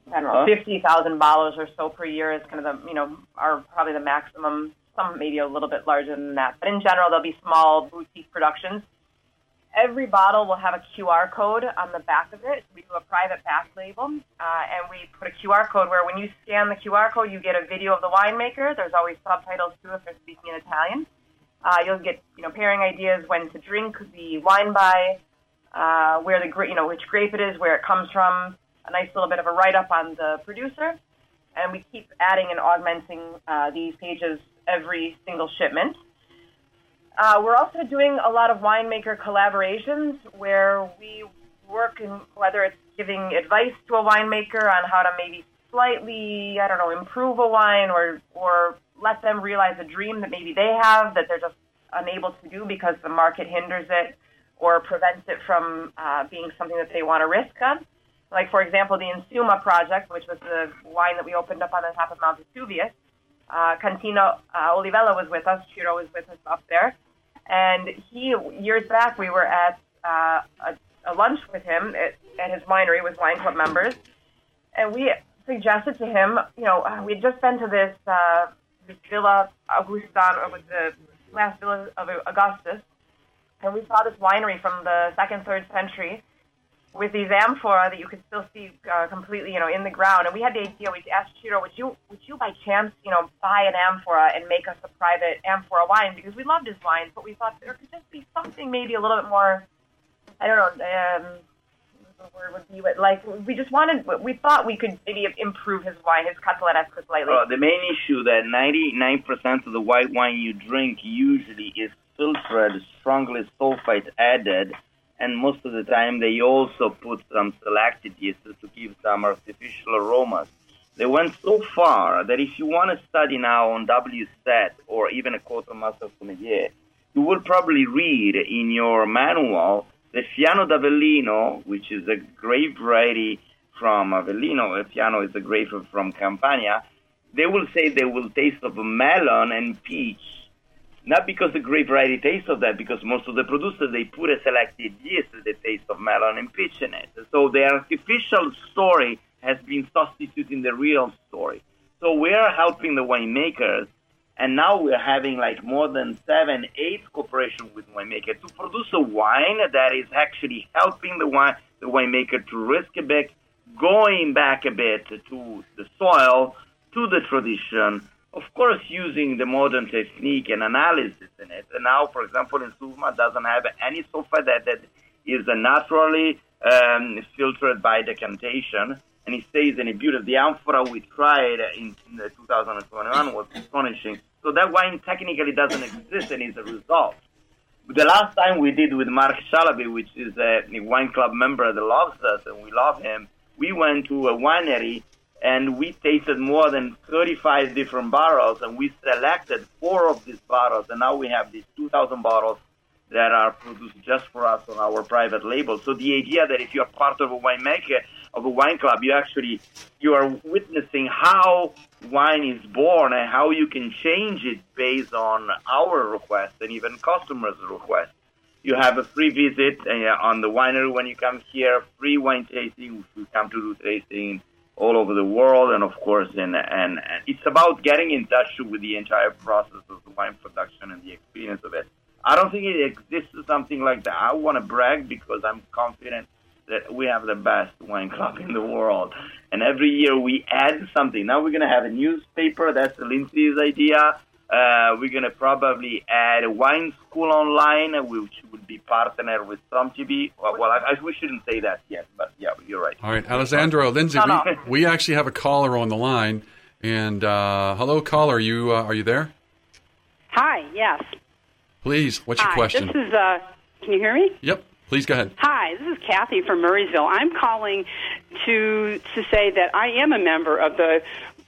Speaker 7: I don't know, fifty thousand bottles or so per year is kind of the you know are probably the maximum. Some maybe a little bit larger than that, but in general they'll be small boutique productions. Every bottle will have a QR code on the back of it. We do a private back label, uh, and we put a QR code where when you scan the QR code, you get a video of the winemaker. There's always subtitles too if they're speaking in Italian. Uh, you'll get you know pairing ideas, when to drink the wine by, uh, where the gra- you know which grape it is, where it comes from, a nice little bit of a write up on the producer, and we keep adding and augmenting uh, these pages every single shipment. Uh, we're also doing a lot of winemaker collaborations where we work in whether it's giving advice to a winemaker on how to maybe slightly, I don't know, improve a wine or or let them realize a dream that maybe they have that they're just unable to do because the market hinders it or prevents it from uh, being something that they want to risk on. Like, for example, the Insuma project, which was the wine that we opened up on the top of Mount Vesuvius. Uh, Cantina uh, Olivella was with us, Ciro was with us up there. And he, years back, we were at uh, a, a lunch with him at, at his winery with wine club members. And we suggested to him, you know, uh, we had just been to this, uh, this Villa Augustan, or was the last villa of Augustus. And we saw this winery from the second, third century with these amphora that you could still see uh, completely, you know, in the ground. And we had the idea. We asked Ciro, would you, would you by chance, you know, buy an amphora and make us a private amphora wine because we loved his wines, but we thought there could just be something maybe a little bit more. I don't know. Um, the word would be, but like we just wanted. We thought we could maybe improve his wine, his Catalanesca slightly.
Speaker 6: Uh, the main issue that 99% of the white wine you drink usually is filtered, strongly sulfite added, and most of the time they also put some selected yeast to give some artificial aromas. They went so far that if you want to study now on WSET or even a Court of Master Sommelier, you will probably read in your manual the Fiano d'Avellino, which is a grape variety from Avellino. A Fiano is a grape from Campania. They will say they will taste of melon and peach not because the grape variety tastes of that, because most of the producers they put a selected yeast the taste of melon and peach in it. So the artificial story has been substituting the real story. So we are helping the winemakers, and now we're having like more than seven, eight cooperation with winemakers to produce a wine that is actually helping the wine the winemaker to risk a bit, going back a bit to the soil, to the tradition, of course, using the modern technique and analysis in it. And now, for example, in Suvma doesn't have any sulfite that, that is naturally um, filtered by decantation, and it stays in a beauty. The amphora we tried in, in the 2021 was astonishing. So that wine technically doesn't exist, and is a result. The last time we did with Mark Shalaby, which is a wine club member that loves us, and we love him, we went to a winery and we tasted more than 35 different barrels, and we selected four of these bottles, and now we have these 2,000 bottles that are produced just for us on our private label. So the idea that if you're part of a winemaker of a wine club, you actually you are witnessing how wine is born and how you can change it based on our request and even customers' request. You have a free visit uh, on the winery when you come here, free wine tasting if you come to do tasting all over the world, and of course, and, and, and it's about getting in touch with the entire process of the wine production and the experience of it. I don't think it exists something like that. I want to brag because I'm confident that we have the best wine club in the world. And every year we add something. Now we're going to have a newspaper. That's Lindsay's idea. Uh, we're going to probably add a wine school online, which would be partner with SOMM TV. Well, well I, I, we shouldn't say that yet, but yeah, you're right.
Speaker 3: All right, Alessandro, Lindsay,
Speaker 7: No, no.
Speaker 3: we, we actually have a caller on the line. And uh, hello, caller, you uh, are you there?
Speaker 8: Hi, yes.
Speaker 3: Please, what's your question?
Speaker 8: this is, uh, can you hear me?
Speaker 3: Yep, please go ahead.
Speaker 8: Hi, this is Kathy from Murrysville. I'm calling to to say that I am a member of the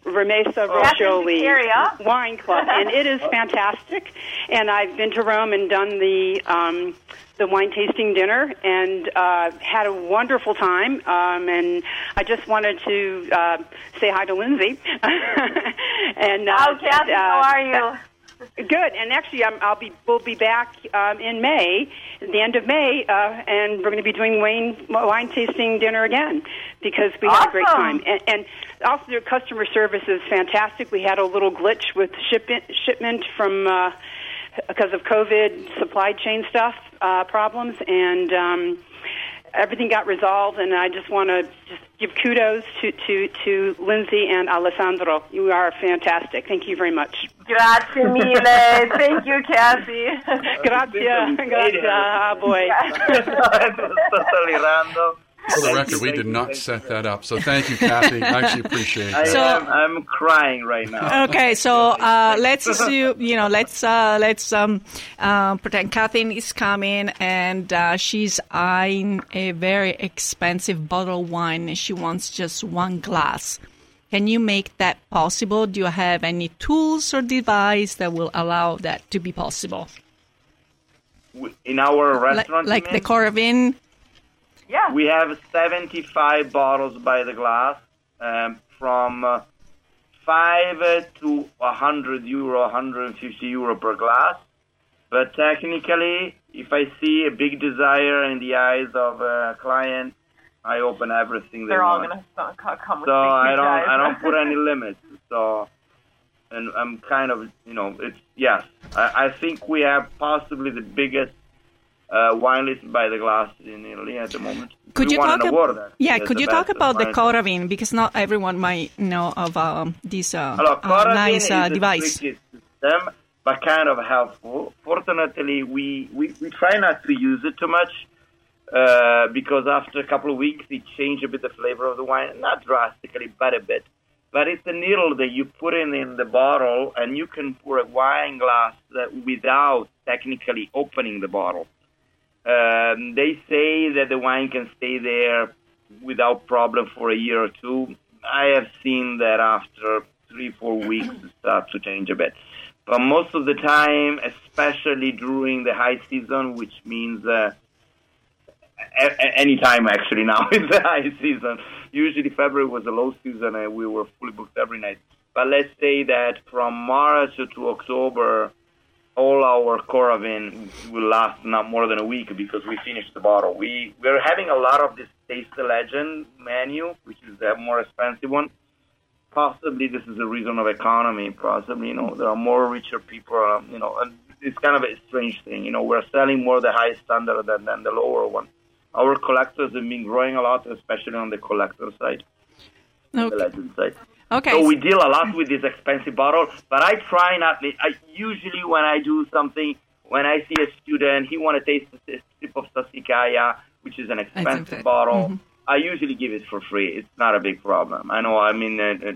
Speaker 8: Rimessa
Speaker 7: Kathy
Speaker 8: Roscioli Wine Club, and it is <laughs> fantastic. And I've been to Rome and done the um, the wine tasting dinner, and uh, had a wonderful time. Um, and I just wanted to uh, say hi to Lindsay. <laughs> and uh,
Speaker 7: Oh, Kathy,
Speaker 8: uh,
Speaker 7: how are you?
Speaker 8: Good, and actually, I'm, I'll be we'll be back um, in May, the end of May, uh, and we're going to be doing wine wine tasting dinner again because we had a great time, and, and also their customer service is fantastic. We had a little glitch with shipment shipment from uh, because of COVID supply chain stuff uh, problems, and um, everything got resolved. And I just want to just give kudos to, to to Lindsay and Alessandro. You are fantastic. Thank you very much.
Speaker 7: Grazie mille. Thank you, Kathy.
Speaker 8: Grazie, grazie, ah, boy. <laughs>
Speaker 6: totally random.
Speaker 3: For the record, we did not set that up. So thank you, Kathy. I actually appreciate
Speaker 6: I
Speaker 3: that.
Speaker 4: So-
Speaker 6: am, I'm crying right now. <laughs>
Speaker 4: Okay, so uh, let's assume, you know, let's uh, let's um, uh, pretend Kathleen is coming and uh, she's eyeing a very expensive bottle of wine and she wants just one glass. Can you make that possible? Do you have any tools or device that will allow that to be possible?
Speaker 6: In our
Speaker 4: Like,
Speaker 6: restaurant,
Speaker 4: like
Speaker 6: you
Speaker 4: the
Speaker 6: mean?
Speaker 4: Coravin?
Speaker 7: Yeah.
Speaker 6: we have 75 bottles by the glass, um, from uh, five to 100 euro, 150 euro per glass. But technically, if I see a big desire in the eyes of a client, I open everything they
Speaker 7: They're all
Speaker 6: want.
Speaker 7: going to come with
Speaker 6: so I don't
Speaker 7: guys.
Speaker 6: I don't put any <laughs> limits. So, and I'm kind of you know it's yes. I, I think we have possibly the biggest uh, wine list by the glass in Italy at the moment.
Speaker 4: Could
Speaker 6: we
Speaker 4: you talk ab- Yeah, could you talk about the Coravin because not everyone might know of um, this uh,
Speaker 6: Allora,
Speaker 4: uh, nice
Speaker 6: is
Speaker 4: uh,
Speaker 6: a
Speaker 4: device.
Speaker 6: tricky system, but kind of helpful. Fortunately, we, we, we try not to use it too much uh, because after a couple of weeks, it changes a bit the flavor of the wine. Not drastically, but a bit. But it's a needle that you put in in the bottle, and you can pour a wine glass that without technically opening the bottle. Um, they say that the wine can stay there without problem for a year or two. I have seen that after three, four weeks, it starts to change a bit. But most of the time, especially during the high season, which means uh, a- a- any time actually <laughs> now is the high season. Usually February was the low season and we were fully booked every night. But let's say that from March to October, all our Coravin will last not more than a week because we finished the bottle. We we're having a lot of this Taste the Legend menu, which is the more expensive one. Possibly this is a reason of economy. Possibly, you know, there are more richer people. Um, you know, and it's kind of a strange thing. You know, we're selling more the high standard than, than the lower one. Our collectors have been growing a lot, especially on the collector side, the
Speaker 4: Okay.
Speaker 6: legend side.
Speaker 4: Okay.
Speaker 6: So we deal a lot with this expensive bottle, but I try not. I usually when I do something, when I see a student, he want to taste a sip of Sassicaia, which is an expensive
Speaker 4: expensive.
Speaker 6: bottle. I usually give it for free. It's not a big problem. I know. I mean, uh, uh,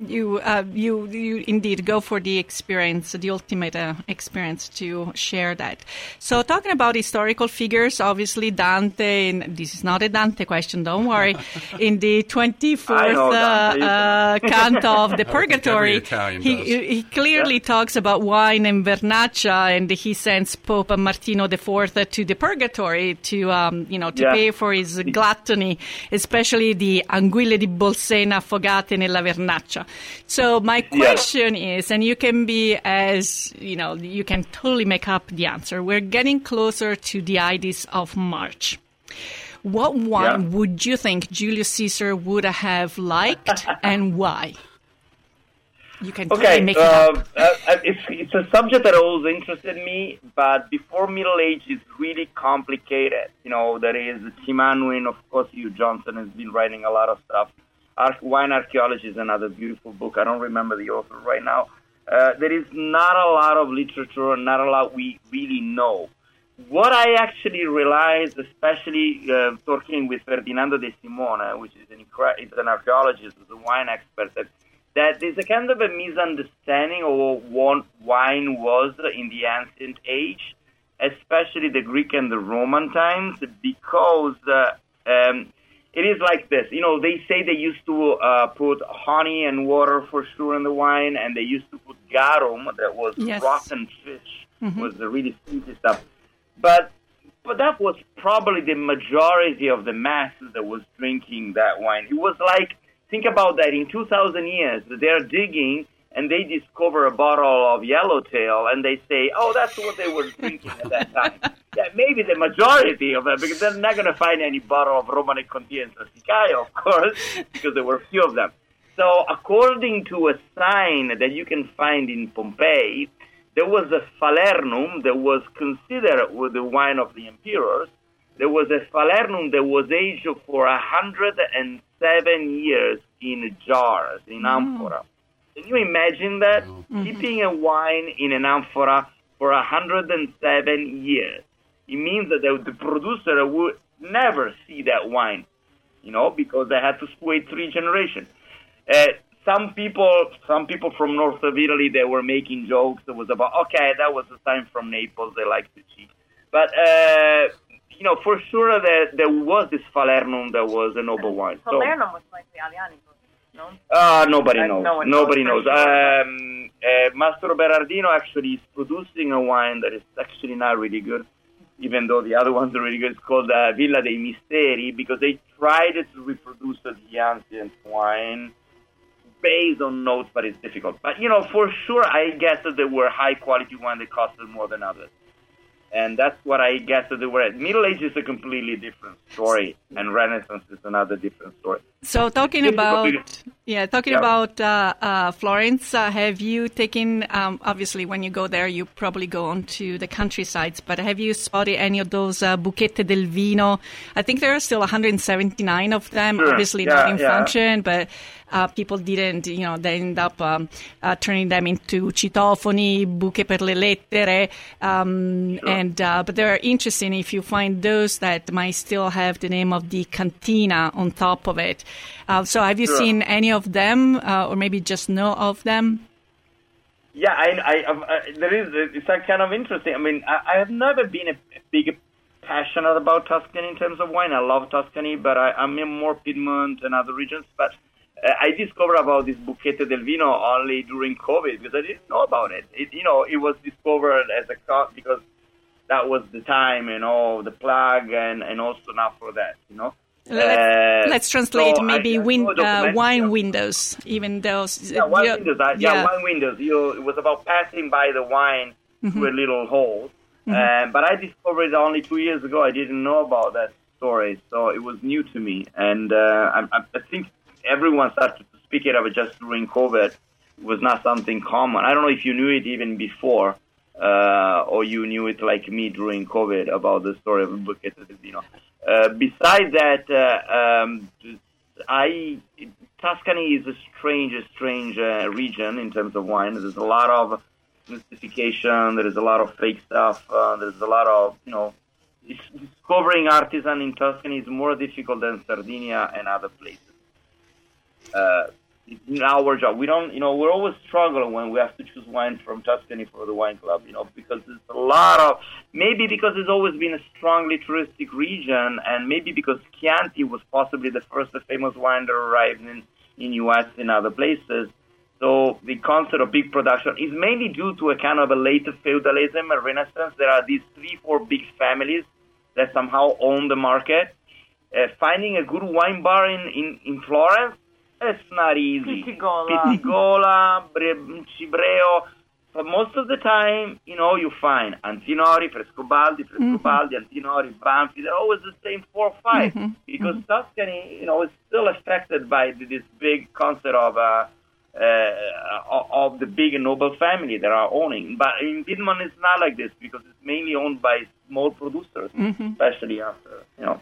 Speaker 4: You, uh, you, you indeed go for the experience, the ultimate uh, experience to share that. So, talking about historical figures, obviously Dante. And this is not a Dante question, don't worry. <laughs> in the twenty fourth uh, uh, canto of the <laughs> Purgatory, he, he clearly talks about wine and vernaccia, and he sends Pope Martino IV to the Purgatory to, um, you know, to
Speaker 6: Yeah.
Speaker 4: pay for his gluttony, especially the anguille di Bolsena affogate nella vernaccia. So my question is, and you can be as, you know, you can totally make up the answer. We're getting closer to the Ides of March. What wine
Speaker 6: Yeah.
Speaker 4: would you think Julius Caesar would have liked <laughs> and why? You can totally
Speaker 6: Okay,
Speaker 4: make it up.
Speaker 6: uh, uh, it's, it's a subject that always interested me, but before Middle Age, is really complicated. You know, there is Tim Unwin, of course, Hugh Johnson has been writing a lot of stuff. Wine Archaeology is another beautiful book. I don't remember the author right now. Uh, there is not a lot of literature, not a lot we really know. What I actually realized, especially uh, talking with Ferdinando de Simone, which is an, is an archaeologist, is a wine expert, that that there's a kind of a misunderstanding of what wine was in the ancient age, especially the Greek and the Roman times, because uh, um, it is like this. You know, they say they used to uh, put honey and water for sure in the wine, and they used to put garum, that was
Speaker 4: Yes.
Speaker 6: rotten fish, was the really sweet stuff. But but that was probably the majority of the masses that was drinking that wine. It was like think about that in 2000 years they're digging and they discover a bottle of yellowtail and they say oh that's what they were drinking at that time. <laughs> Yeah maybe the majority of them because they're not going to find any bottle of Romanée-Conti and Sassicaia, of course <laughs> because there were few of them. So according to a sign that you can find in pompeii there was a falernum that was considered with the wine of the emperors. There was a falernum that was aged for 107 years in jars, in mm. amphora. Can you imagine that? Keeping a wine in an amphora for 107 years. It means that the, the producer would never see that wine, you know, because they had to wait three generations. Uh, some people, some people from north of Italy, they were making jokes. It was about okay, that was the time from Naples. They like to cheat, but uh, you know, for sure there there was this Falernum that was a noble wine. So
Speaker 7: Falernum was like the Aliani
Speaker 6: uh, nobody
Speaker 7: Uh,
Speaker 6: knows.
Speaker 7: no
Speaker 6: nobody
Speaker 7: knows
Speaker 6: knows. Um, uh, Mastroberardino actually is producing a wine that is actually not really good, even though the other <laughs> ones are really good. It's called uh, Villa dei Misteri because they tried to reproduce the ancient wine based on notes, but it's difficult. But you know, for sure, I guess that there were high quality wine that costed more than others. And that's what I guess that they were. Middle Age is a completely different story, and Renaissance is another different story.
Speaker 4: So talking about yeah, talking
Speaker 6: Yeah.
Speaker 4: about uh, uh, Florence, uh, have you taken? Um, obviously, when you go there, you probably go on to the countrysides. But have you spotted any of those uh, buchette del vino? I think there are still 179 of them.
Speaker 6: Sure.
Speaker 4: Obviously,
Speaker 6: Yeah,
Speaker 4: not in
Speaker 6: yeah.
Speaker 4: function, but uh, people didn't. You know, they end up um, uh, turning them into citofoni, buche per le lettere, um, and uh, but they're interesting if you find those that might still have the name of the cantina on top of it. Uh, so, have you
Speaker 6: Sure.
Speaker 4: seen any of them, uh, or maybe just know of them?
Speaker 6: Yeah, I, I, I've- there is. It's kind of interesting. I mean, I, I have never been a, big passionate about Tuscany in terms of wine. I love Tuscany, but I, I'm in more Piedmont and other regions. But uh, I discovered about this Buchette del Vino only during COVID because I didn't know about it. it you know, it was discovered as a co- because that was the time, you know, the plug, and and also now for that, you know.
Speaker 4: Let's,
Speaker 6: Uh,
Speaker 4: let's translate
Speaker 6: so
Speaker 4: maybe win, uh, wine windows, even those.
Speaker 6: Yeah, wine
Speaker 4: yeah,
Speaker 6: windows. uh, yeah, wine windows. You, it was about passing by the wine through a little hole. Uh, but I discovered it only two years ago. I didn't know about that story, so it was new to me. And uh, I, I- think everyone started to speak it up just during COVID. It was not something common. I don't know if you knew it even before, uh, or you knew it like me during COVID about the story of Vino. Uh, besides that, uh, um, I Tuscany is a strange, strange uh, region in terms of wine. There's a lot of mystification. There is a lot of fake stuff. There's a lot of you know, discovering artisan in Tuscany is more difficult than Sardinia and other places. Uh, our job. We don't, you know, we're always struggling when we have to choose wine from Tuscany for the wine club, you know, because there's a lot of, maybe because it's always been a strongly touristic region, and maybe because Chianti was possibly the first famous wine that arrived in, in U.S. and other places. So the concept of big production is mainly due to a kind of a late feudalism, and renaissance. There are these three, four big families that somehow own the market. Uh, finding a good wine bar in, in, in Florence, it's not easy.
Speaker 7: Pitti Gola.
Speaker 6: Pitigola, Bre- Cibreo. But most of the time, you know, you find Antinori, Frescobaldi, Frescobaldi, Antinori, Banfi. They're always the same four or 5 because Tuscany, you know, is still affected by this big concept of uh, uh, of the big noble family that are owning. But in Piedmont, it's not like this because it's mainly owned by small producers, especially after, you know.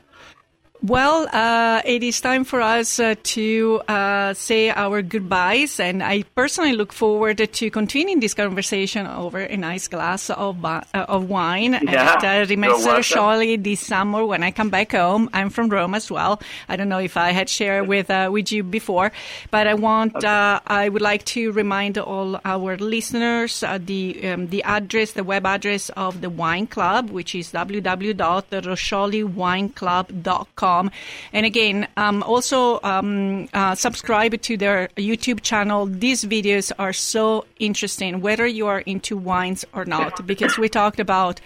Speaker 4: Well, uh, it is time for us uh, to uh, say our goodbyes, and I personally look forward to continuing this conversation over a nice glass of uh, of wine
Speaker 6: Yeah,
Speaker 4: at uh,
Speaker 6: you're
Speaker 4: Scioli this summer when I come back home. I'm from Rome as well. I don't know if I had shared with uh, with you before, but I want uh, I would like to remind all our listeners uh, the um, the address, the web address of the wine club, which is And again, um, also um, uh, subscribe to their YouTube channel. These videos are so interesting, whether you are into wines or not, because we talked about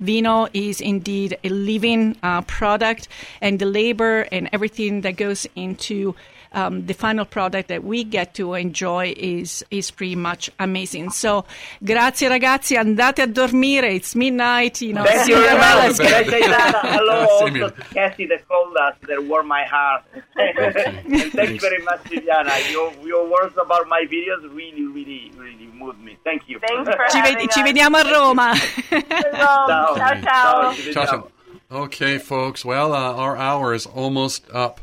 Speaker 4: vino is indeed a living uh, product, and the labor and everything that goes into um, the final product that we get to enjoy is is pretty much amazing. So, grazie ragazzi, andate a dormire. It's midnight. You know,
Speaker 6: Thank you very much.
Speaker 4: is
Speaker 6: Can I say that? Hello also Cassie that called us that warmed my heart. <laughs> and thank you very much, Viviana. Your, your words about my videos really, really, really moved me. Thank you.
Speaker 7: Thanks <laughs> for
Speaker 4: Ci,
Speaker 7: having
Speaker 4: ved-
Speaker 7: us.
Speaker 4: ci vediamo a Roma.
Speaker 7: Ciao, ciao. ciao.
Speaker 3: Ciao, ciao. Okay, folks. Well, uh, our hour is almost up.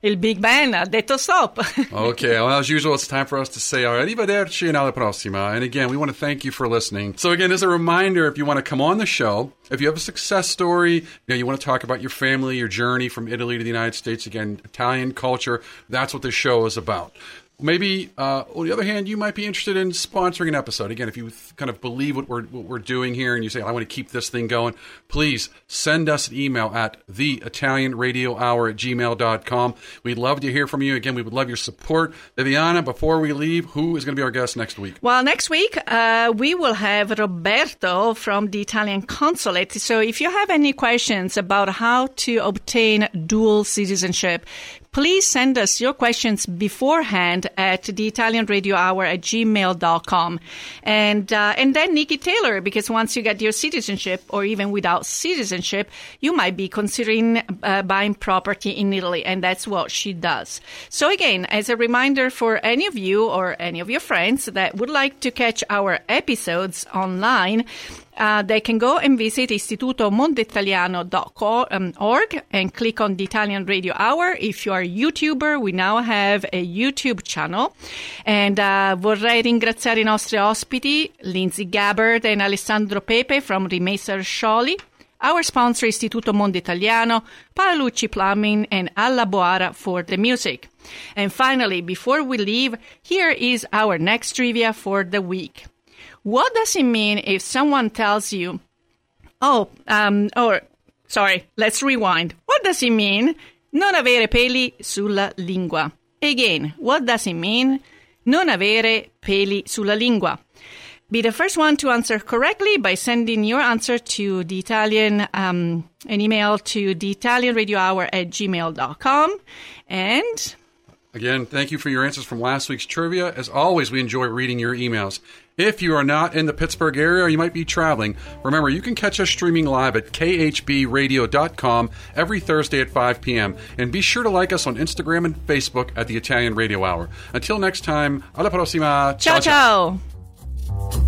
Speaker 4: Il Big Ben ha detto stop. <laughs>
Speaker 3: Okay, well, as usual, it's time for us to say arrivederci and alla prossima. And again, we want to thank you for listening. So again, as a reminder, if you want to come on the show, if you have a success story, you know, you want to talk about your family, your journey from Italy to the United States, again, Italian culture, that's what this show is about. Maybe, uh, on the other hand, you might be interested in sponsoring an episode. Again, if you th- kind of believe what we're, what we're doing here and you say, I want to keep this thing going, please send us an email at the Italian Radio Hour at gmail.com. We'd love to hear from you. Again, we would love your support. Viviana, before we leave, who is going to be our guest next week?
Speaker 4: Well, next week uh, we will have Roberto from the Italian consulate. So if you have any questions about how to obtain dual citizenship, please send us your questions beforehand at the Italian Radio Hour at gmail.com. And, uh, and then Nikki Taylor, because once you get your citizenship or even without citizenship, you might be considering uh, buying property in Italy. And that's what she does. So again, as a reminder for any of you or any of your friends that would like to catch our episodes online, uh, they can go and visit istitutomonditaliano.org and click on the Italian Radio Hour. If you are a YouTuber, we now have a YouTube channel. And uh, vorrei ringraziare i nostri ospiti, Lindsay Gabbard and Alessandro Pepe from Rimessa Roscioli. Our sponsor, Istituto Mondo Italiano, Paolucci Plumbing, and Alla Boara for the music. And finally, before we leave, here is our next trivia for the week. What does it mean if someone tells you, oh, um, or, sorry, let's rewind. What does it mean non avere peli sulla lingua? Again, what does it mean non avere peli sulla lingua? be the first one to answer correctly by sending your answer to the Italian, um, an email to the Italian Radio Hour at gmail.com. And
Speaker 3: Again, thank you for your answers from last week's trivia. As always, we enjoy reading your emails. If you are not in the Pittsburgh area or you might be traveling, remember you can catch us streaming live at khbradio.com every Thursday at 5 p.m. And be sure to like us on Instagram and Facebook at the Italian Radio Hour. Until next time, alla prossima.
Speaker 4: ciao, ciao.
Speaker 2: Ci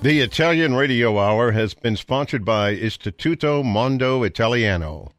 Speaker 1: The Italian Radio Hour has been sponsored by Istituto Mondo Italiano.